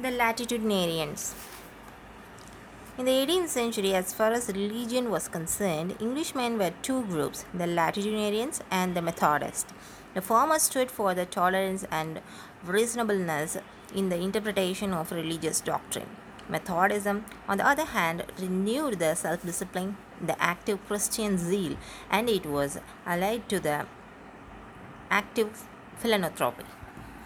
The Latitudinarians. In the 18th century, as far as religion was concerned, Englishmen were two groups the Latitudinarians and the Methodists. The former stood for the tolerance and reasonableness in the interpretation of religious doctrine. Methodism, on the other hand, renewed the self discipline, the active Christian zeal, and it was allied to the active philanthropy.